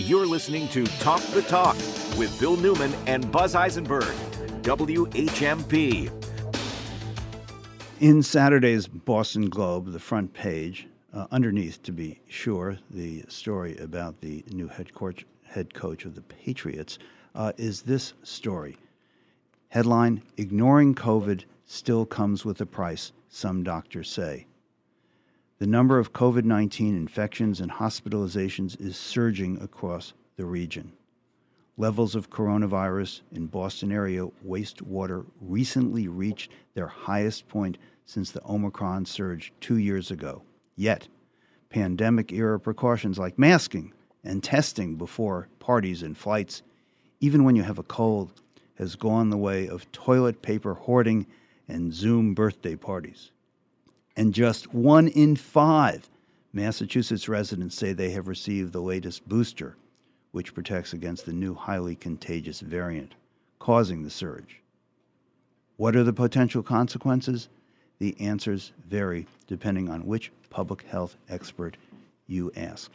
You're listening to Talk the Talk with Bill Newman and Buzz Eisenberg, WHMP. In Saturday's Boston Globe, the front page, uh, underneath to be sure, the story about the new head coach, head coach of the Patriots uh, is this story. Headline Ignoring COVID still comes with a price, some doctors say. The number of COVID 19 infections and hospitalizations is surging across the region. Levels of coronavirus in Boston area wastewater recently reached their highest point since the Omicron surge two years ago. Yet, pandemic era precautions like masking and testing before parties and flights, even when you have a cold, has gone the way of toilet paper hoarding and Zoom birthday parties and just one in five Massachusetts residents say they have received the latest booster, which protects against the new highly contagious variant causing the surge. What are the potential consequences? The answers vary depending on which public health expert you ask.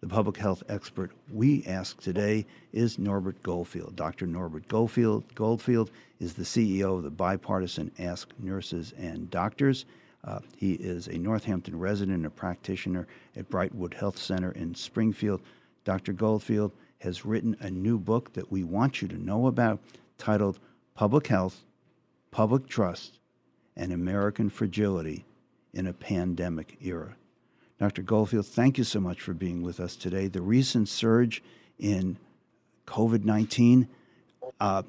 The public health expert we ask today is Norbert Goldfield. Dr. Norbert Goldfield, Goldfield is the CEO of the bipartisan Ask Nurses and Doctors. Uh, he is a Northampton resident and a practitioner at Brightwood Health Center in Springfield. Dr. Goldfield has written a new book that we want you to know about titled Public Health, Public Trust, and American Fragility in a Pandemic Era. Dr. Goldfield, thank you so much for being with us today. The recent surge in COVID 19 uh,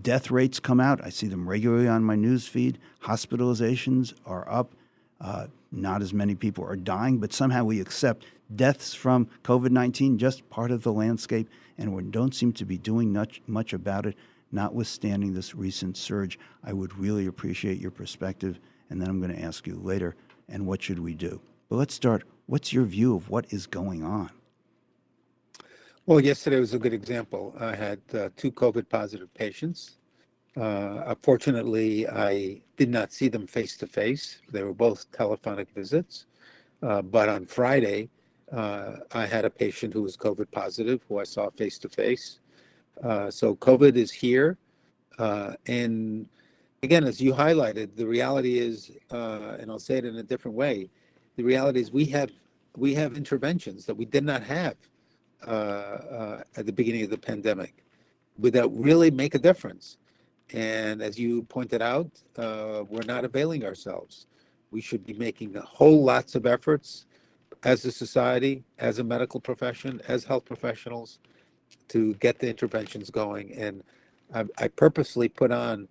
death rates come out. I see them regularly on my news feed. Hospitalizations are up. Uh, not as many people are dying, but somehow we accept deaths from COVID 19 just part of the landscape, and we don't seem to be doing much, much about it, notwithstanding this recent surge. I would really appreciate your perspective, and then I'm going to ask you later, and what should we do? But let's start. What's your view of what is going on? Well, yesterday was a good example. I had uh, two COVID positive patients. Uh, unfortunately, I did not see them face to face. They were both telephonic visits. Uh, but on Friday, uh, I had a patient who was COVID positive who I saw face to face. So COVID is here. Uh, and again, as you highlighted, the reality is, uh, and I'll say it in a different way, the reality is we have we have interventions that we did not have at the beginning of the pandemic would that really make a difference? And as you pointed out, uh, we're not availing ourselves. We should be making a whole lots of efforts as a society, as a medical profession, as health professionals to get the interventions going. And I, I purposely put on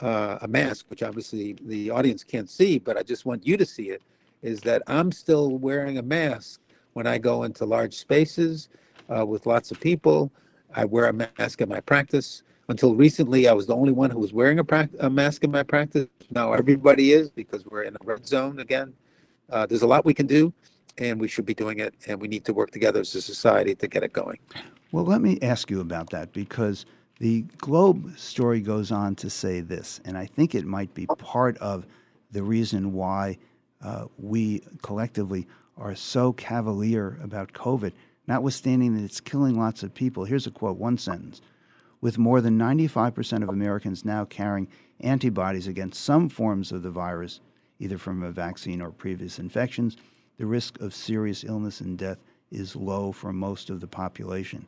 uh, a mask, which obviously the audience can't see, but I just want you to see it, is that I'm still wearing a mask when I go into large spaces uh, with lots of people. I wear a mask in my practice. Until recently, I was the only one who was wearing a, pra- a mask in my practice. Now everybody is because we're in a red zone again. Uh, there's a lot we can do, and we should be doing it, and we need to work together as a society to get it going. Well, let me ask you about that because the Globe story goes on to say this, and I think it might be part of the reason why uh, we collectively are so cavalier about COVID notwithstanding that it's killing lots of people. Here's a quote, one sentence. With more than 95% of Americans now carrying antibodies against some forms of the virus, either from a vaccine or previous infections, the risk of serious illness and death is low for most of the population.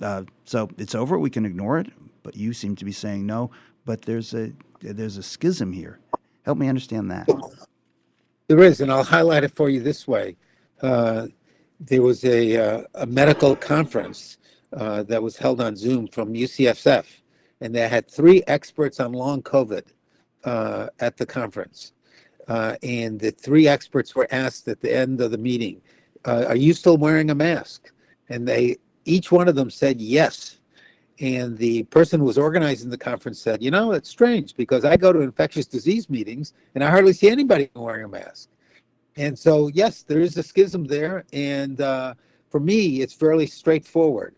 Uh, so it's over. We can ignore it, but you seem to be saying no. But there's a there's a schism here. Help me understand that. There is, and I'll highlight it for you this way. Uh, there was a, uh, a medical conference uh, that was held on Zoom from UCSF, and they had three experts on long COVID uh, at the conference. Uh, and the three experts were asked at the end of the meeting, uh, "Are you still wearing a mask?" And they each one of them said yes. And the person who was organizing the conference said, "You know, it's strange because I go to infectious disease meetings and I hardly see anybody wearing a mask." And so, yes, there is a schism there. And uh, for me, it's fairly straightforward.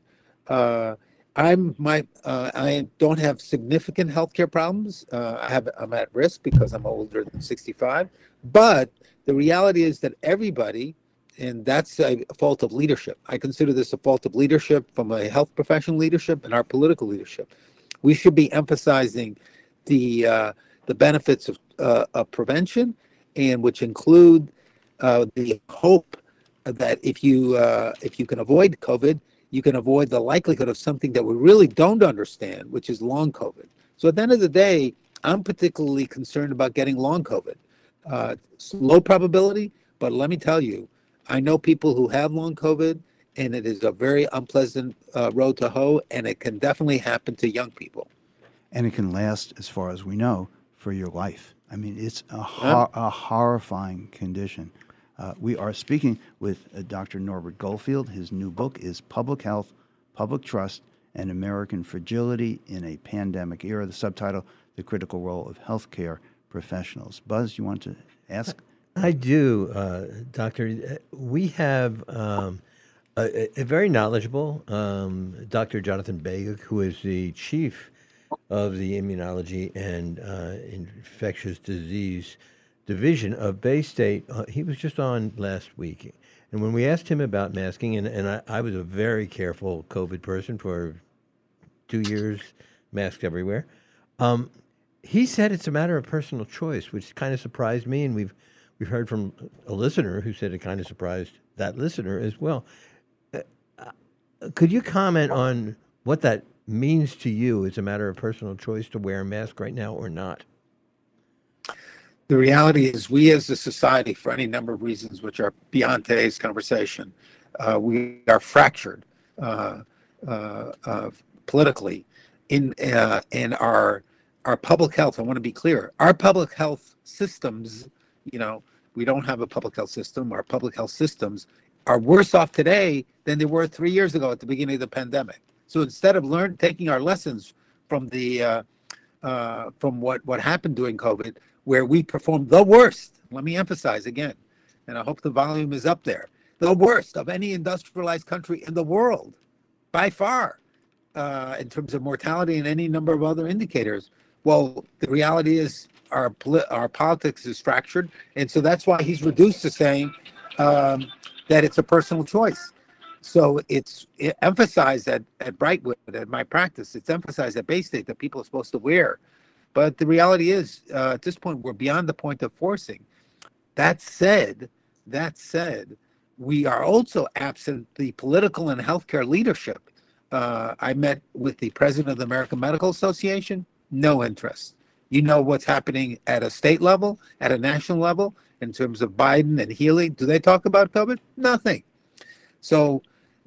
Uh, I'm my uh, I don't have significant healthcare problems. Uh, I have I'm at risk because I'm older than 65. But the reality is that everybody and that's a fault of leadership. I consider this a fault of leadership from a health professional leadership and our political leadership. We should be emphasizing the uh, the benefits of, uh, of prevention, and which include uh, the hope that if you uh, if you can avoid COVID, you can avoid the likelihood of something that we really don't understand, which is long COVID. So at the end of the day, I'm particularly concerned about getting long COVID. Uh, low probability, but let me tell you, I know people who have long COVID, and it is a very unpleasant uh, road to hoe, and it can definitely happen to young people. And it can last, as far as we know, for your life. I mean, it's a, hor- a horrifying condition. Uh, we are speaking with uh, Dr. Norbert Goldfield. His new book is Public Health, Public Trust, and American Fragility in a Pandemic Era. The subtitle, The Critical Role of Healthcare Professionals. Buzz, you want to ask? I do, uh, Doctor. We have um, a, a, very knowledgeable um, Dr. Jonathan Begg, who is the chief of the Immunology and uh, Infectious Disease Division of Baystate. Uh, he was just on last week. And when we asked him about masking, and, and I, I was a very careful COVID person for two years, masked everywhere. Um, he said it's a matter of personal choice, which kind of surprised me. And we've we've heard from a listener who said it kind of surprised that listener as well. Uh, could you comment on what that means to you? It's a matter of personal choice to wear a mask right now or not. The reality is, we as a society, for any number of reasons which are beyond today's conversation, uh, we are fractured uh, uh, uh politically in uh, in our our public health. I want to be clear: our public health systems, you know, we don't have a public health system. Our public health systems are worse off today than they were three years ago at the beginning of the pandemic. So instead of learn taking our lessons from the uh, from what what happened during COVID, where we performed the worst. Let me emphasize again, and I hope the volume is up there. The worst of any industrialized country in the world, by far, uh, in terms of mortality and any number of other indicators. Well, the reality is our our politics is fractured, and so that's why he's reduced to saying um, that it's a personal choice. So it's emphasized at, at Brightwood, at my practice, it's emphasized at Baystate that people are supposed to wear. But the reality is, uh, at this point, we're beyond the point of forcing. That said, that said, we are also absent the political and healthcare leadership. Uh, I met with the president of the American Medical Association, no interest. You know what's happening at a state level, at a national level, in terms of Biden and Healey. Do they talk about COVID? Nothing. So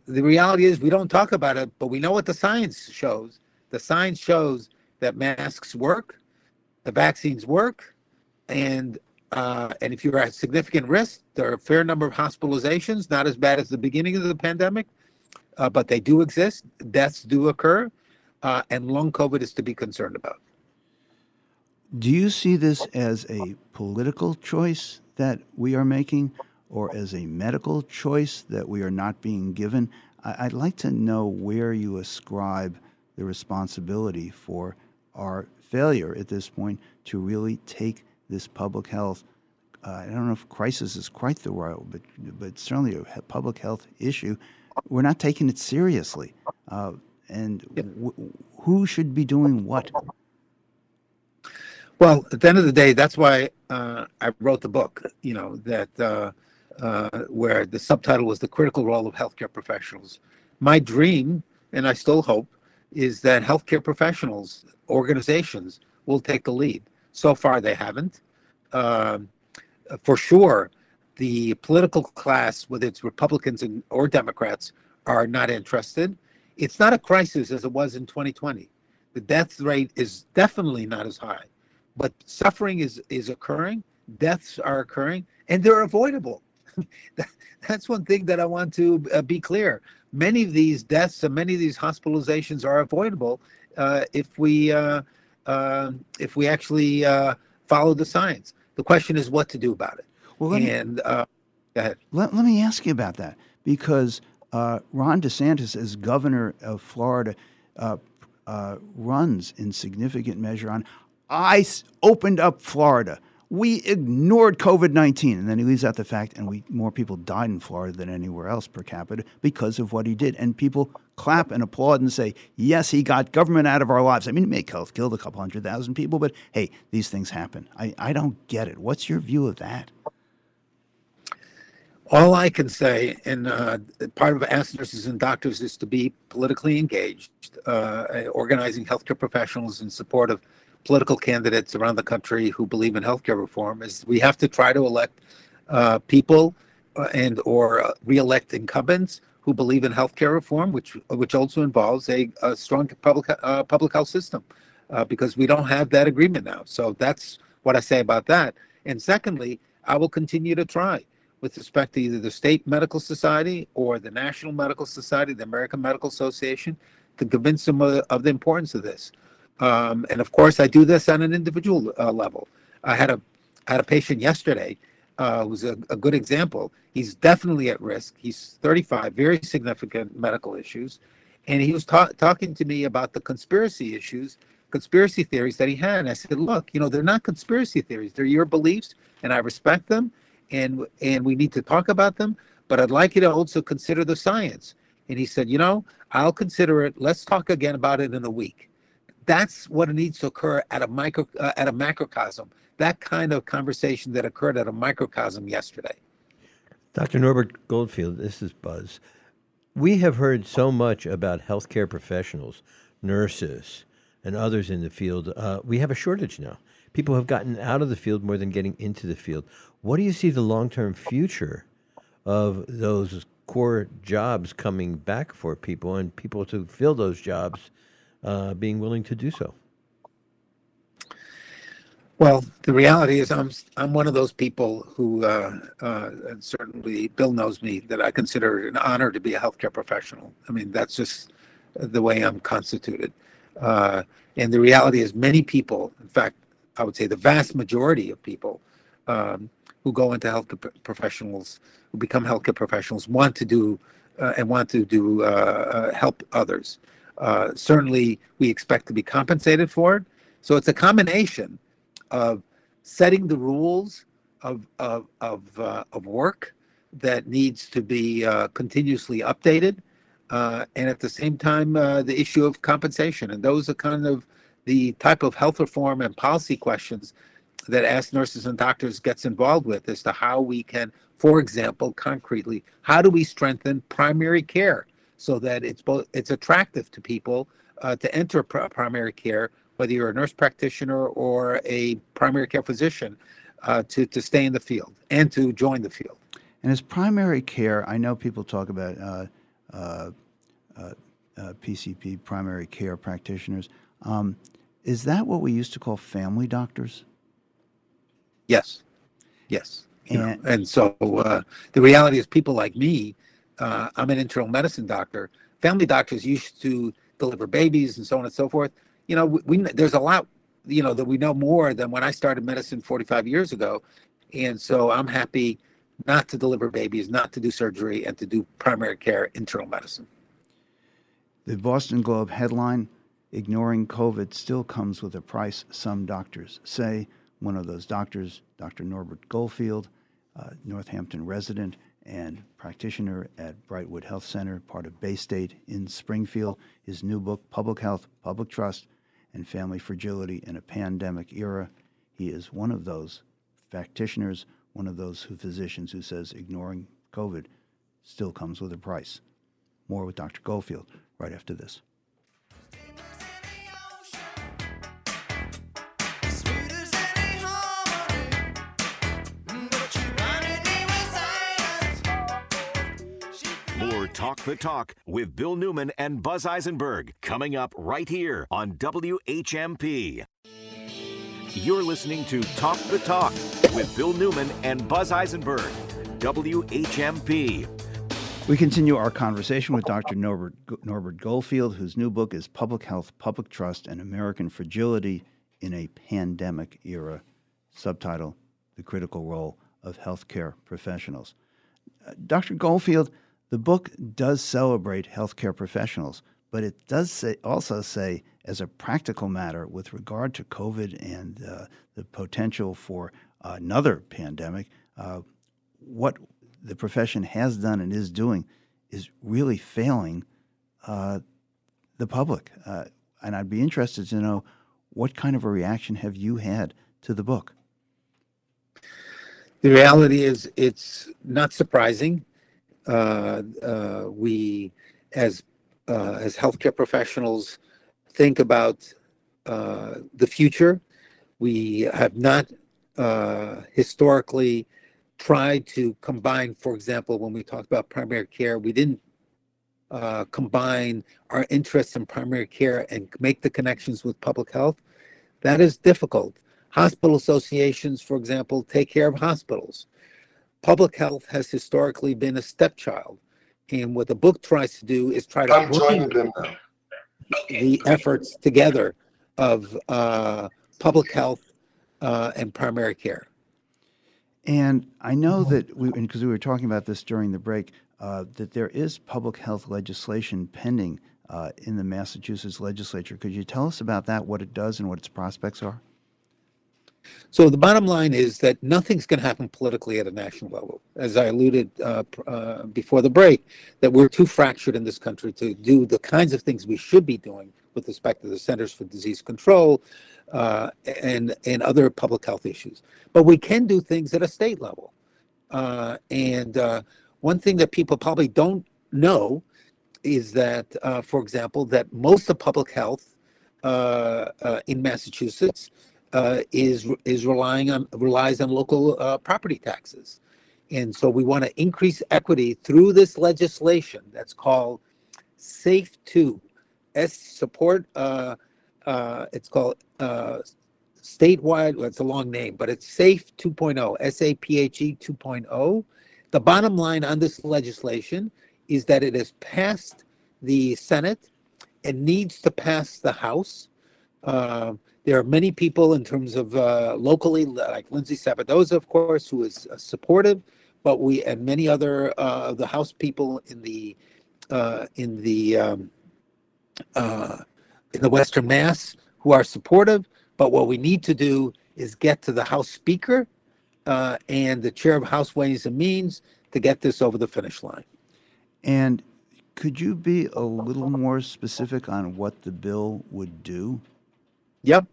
the reality is we don't talk about it, but we know what the science shows. The science shows that masks work, the vaccines work, and uh, and if you're at significant risk, there are a fair number of hospitalizations, not as bad as the beginning of the pandemic, uh, but they do exist. Deaths do occur, uh, and long COVID is to be concerned about. Do you see this as a political choice that we are making, or as a medical choice that we are not being given. I, would like to know where you ascribe the responsibility for our failure at this point to really take this public health. Uh, I don't know if crisis is quite the right, but but certainly a public health issue. We're not taking it seriously, uh, and w- who should be doing what? Well, at the end of the day, that's why uh, I wrote the book. You know that uh, where the subtitle was The Critical Role of Healthcare Professionals. My dream, and I still hope, is that healthcare professionals, organizations, will take the lead. So far, they haven't. Uh, for sure, the political class, whether it's Republicans or Democrats, are not interested. It's not a crisis as it was in 2020. The death rate is definitely not as high, but suffering is, is occurring, deaths are occurring, and they're avoidable. that's one thing that I want to uh, be clear. Many of these deaths and many of these hospitalizations are avoidable uh, if we uh, um, if we actually uh, follow the science. The question is what to do about it. Well, and uh, go ahead. Let, let me ask you about that because uh, Ron DeSantis, as governor of Florida, runs in significant measure on I opened up Florida we ignored COVID 19. And then he leaves out the fact, and we more people died in Florida than anywhere else per capita because of what he did. And people clap and applaud and say, yes, he got government out of our lives. I mean, may have killed a couple hundred thousand people, but hey, these things happen. I, I don't get it. What's your view of that? all I can say, and uh, part of Ask Nurses and Doctors is to be politically engaged, uh, organizing healthcare professionals in support of political candidates around the country who believe in healthcare reform. Is we have to try to elect uh, people uh, and or uh, reelect incumbents who believe in healthcare reform, which which also involves a, a strong public uh, public health system, because we don't have that agreement now. So that's what I say about that. And secondly, I will continue to try with respect to either the state medical society or the national medical society, the American Medical Association, to convince them of, of the importance of this. Um, and of course, I do this on an individual uh, level. I had a I had a patient yesterday uh, who's a, a, good example. He's definitely at risk. He's 35, very significant medical issues, and he was ta- talking to me about the conspiracy issues, conspiracy theories that he had. And I said, look, you know, they're not conspiracy theories. They're your beliefs, and I respect them and and we need to talk about them but i'd like you to also consider the science and he said you know i'll consider it let's talk again about it in a week that's what needs to occur at a micro uh, at a macrocosm. That kind of conversation that occurred at a microcosm yesterday. Dr norbert goldfield this is buzz. We have heard so much about healthcare professionals nurses and others in the field. Uh, we have a shortage now. People have gotten out of the field more than getting into the field. What do you see the long term future of those core jobs coming back for people and people to fill those jobs uh, being willing to do so? Well, the reality is, I'm I'm one of those people who, uh, uh, and certainly Bill knows me, that I consider it an honor to be a healthcare professional. I mean, that's just the way I'm constituted. Uh, and the reality is, many people, in fact, I would say the vast majority of people, um, who go into healthcare professionals, who become healthcare professionals, want to do uh, and want to do uh, uh, help others. Uh, certainly, we expect to be compensated for it. So it's a combination of setting the rules of of of, uh, of work that needs to be uh, continuously updated, and at the same time, the issue of compensation. And those are kind of the type of health reform and policy questions that Ask Nurses and Doctors gets involved with as to how we can, for example, concretely, how do we strengthen primary care so that it's both it's attractive to people uh, to enter pr- primary care, whether you're a nurse practitioner or a primary care physician, uh, to to stay in the field and to join the field. And as primary care, I know people talk about uh, PCP, uh, uh, primary care practitioners. Um, is that what we used to call family doctors? Yes, yes. You and, know, and so uh, the reality is, people like me, uh, I'm an internal medicine doctor. Family doctors used to deliver babies and so on and so forth. You know, we, we there's a lot, you know, that we know more than when I started medicine 45 years ago, and so I'm happy not to deliver babies, not to do surgery, and to do primary care internal medicine. The Boston Globe headline: "Ignoring COVID still comes with a price." Some doctors say one of those doctors, Dr. Norbert Goldfield, Northampton resident and practitioner at Brightwood Health Center, part of Baystate in Springfield. His new book, Public Health, Public Trust, and Family Fragility in a Pandemic Era. He is one of those practitioners, one of those who, physicians who says ignoring COVID still comes with a price. More with Dr. Goldfield right after this. Talk the Talk with Bill Newman and Buzz Eisenberg coming up right here on WHMP. You're listening to Talk the Talk with Bill Newman and Buzz Eisenberg, WHMP. We continue our conversation with Dr. Norbert, Norbert Goldfield, whose new book is Public Health, Public Trust, and American Fragility in a Pandemic Era. Subtitle The Critical Role of Healthcare Professionals. Uh, Dr. Goldfield, the book does celebrate healthcare professionals, but it does say, also say, as a practical matter, with regard to COVID and uh, the potential for another pandemic. Uh, what the profession has done and is doing is really failing uh, the public. Uh, and I'd be interested to know what kind of a reaction have you had to the book? The reality is, it's not surprising. Uh, uh, we, as uh, as healthcare professionals, think about the future. We have not historically tried to combine, for example, when we talked about primary care, we didn't uh, combine our interests in primary care and make the connections with public health. That is difficult. Hospital associations, for example, take care of hospitals. Public health has historically been a stepchild. And what the book tries to do is try to I'm bring joining them now. the efforts together of uh, public health uh, and primary care. And I know that we, because we were talking about this during the break, uh, that there is public health legislation pending uh, in the Massachusetts legislature. Could you tell us about that, what it does, and what its prospects are? So the bottom line is that nothing's going to happen politically at a national level. As I alluded uh, uh, before the break, that we're too fractured in this country to do the kinds of things we should be doing with respect to the Centers for Disease Control uh, and and other public health issues. But we can do things at a state level. Uh, and uh, one thing that people probably don't know is that, uh, for example, that most of public health in Massachusetts is is relying on relies on local uh, property taxes, and so we want to increase equity through this legislation that's called Safe Two, S support. Uh, uh, it's called uh, statewide. Well, it's a long name, but it's SAPHE 2.0, S A P H E 2.0. The bottom line on this legislation is that it has passed the Senate and needs to pass the House. Uh, there are many people in terms of uh, locally, like Lindsay Sabadosa, of course, who is uh, supportive, but we and many other uh, the House people in the uh, in the um, uh, in the Western Mass who are supportive. But what we need to do is get to the House Speaker uh, and the Chair of House Ways and Means to get this over the finish line. And could you be a little more specific on what the bill would do? Yep.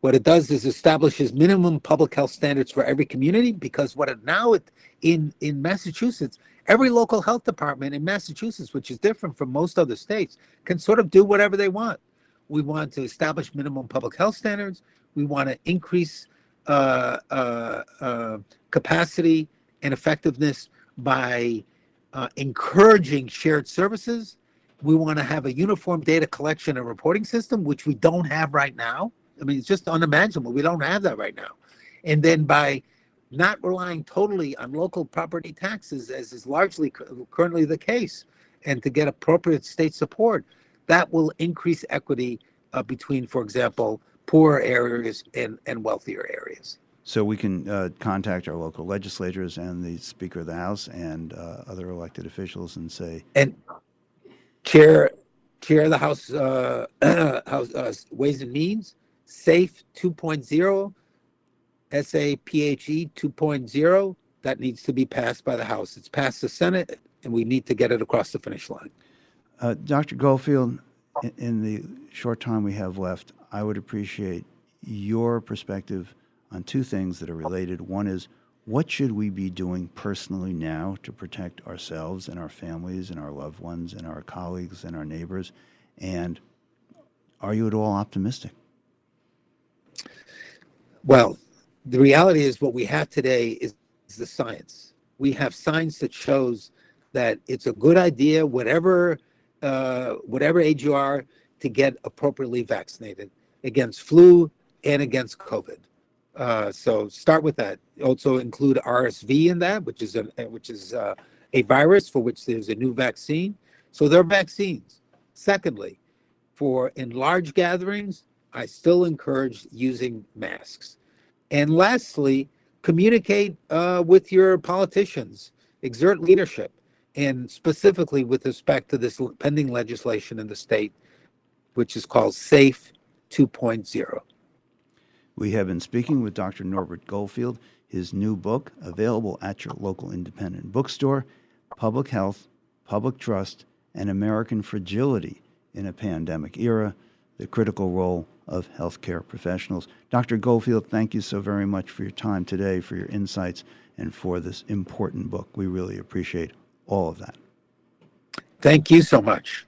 What it does is establishes minimum public health standards for every community because what it now it, in in Massachusetts, every local health department in Massachusetts, which is different from most other states, can sort of do whatever they want. We want to establish minimum public health standards. We want to increase uh, uh, uh, capacity and effectiveness by uh, encouraging shared services. We want to have a uniform data collection and reporting system, which we don't have right now. I mean, it's just unimaginable. We don't have that right now. And then by not relying totally on local property taxes, as is largely currently the case, and to get appropriate state support, that will increase equity uh, between, for example, poorer areas and, and wealthier areas. So we can uh, contact our local legislators and the Speaker of the House and uh, other elected officials and say, And chair, chair of the House, uh, House uh, Ways and Means, SAPHE 2.0, SAPHE 2.0, that needs to be passed by the House. It's passed the Senate, and we need to get it across the finish line. uh, Dr. Goldfield, in, in the short time we have left, I would appreciate your perspective on two things that are related. One is, what should we be doing personally now to protect ourselves and our families and our loved ones and our colleagues and our neighbors? And are you at all optimistic? Well, the reality is what we have today is, is the science. We have science that shows that it's a good idea, whatever uh, whatever age you are, to get appropriately vaccinated against flu and against COVID. Uh, so start with that. Also include RSV in that, which is a which is uh, a virus for which there's a new vaccine. So there are vaccines. Secondly, for in large gatherings, I still encourage using masks. And lastly, communicate uh, with your politicians, exert leadership, and specifically with respect to this pending legislation in the state, which is called SAPHE 2.0. We have been speaking with Dr. Norbert Goldfield. his new book, available at your local independent bookstore Public Health, Public Trust, and American Fragility in a Pandemic Era The Critical Role of Healthcare Professionals. Dr. Goldfield, thank you so very much for your time today, for your insights, and for this important book. We really appreciate all of that. Thank you so much.